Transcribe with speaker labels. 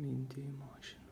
Speaker 1: mean emotion.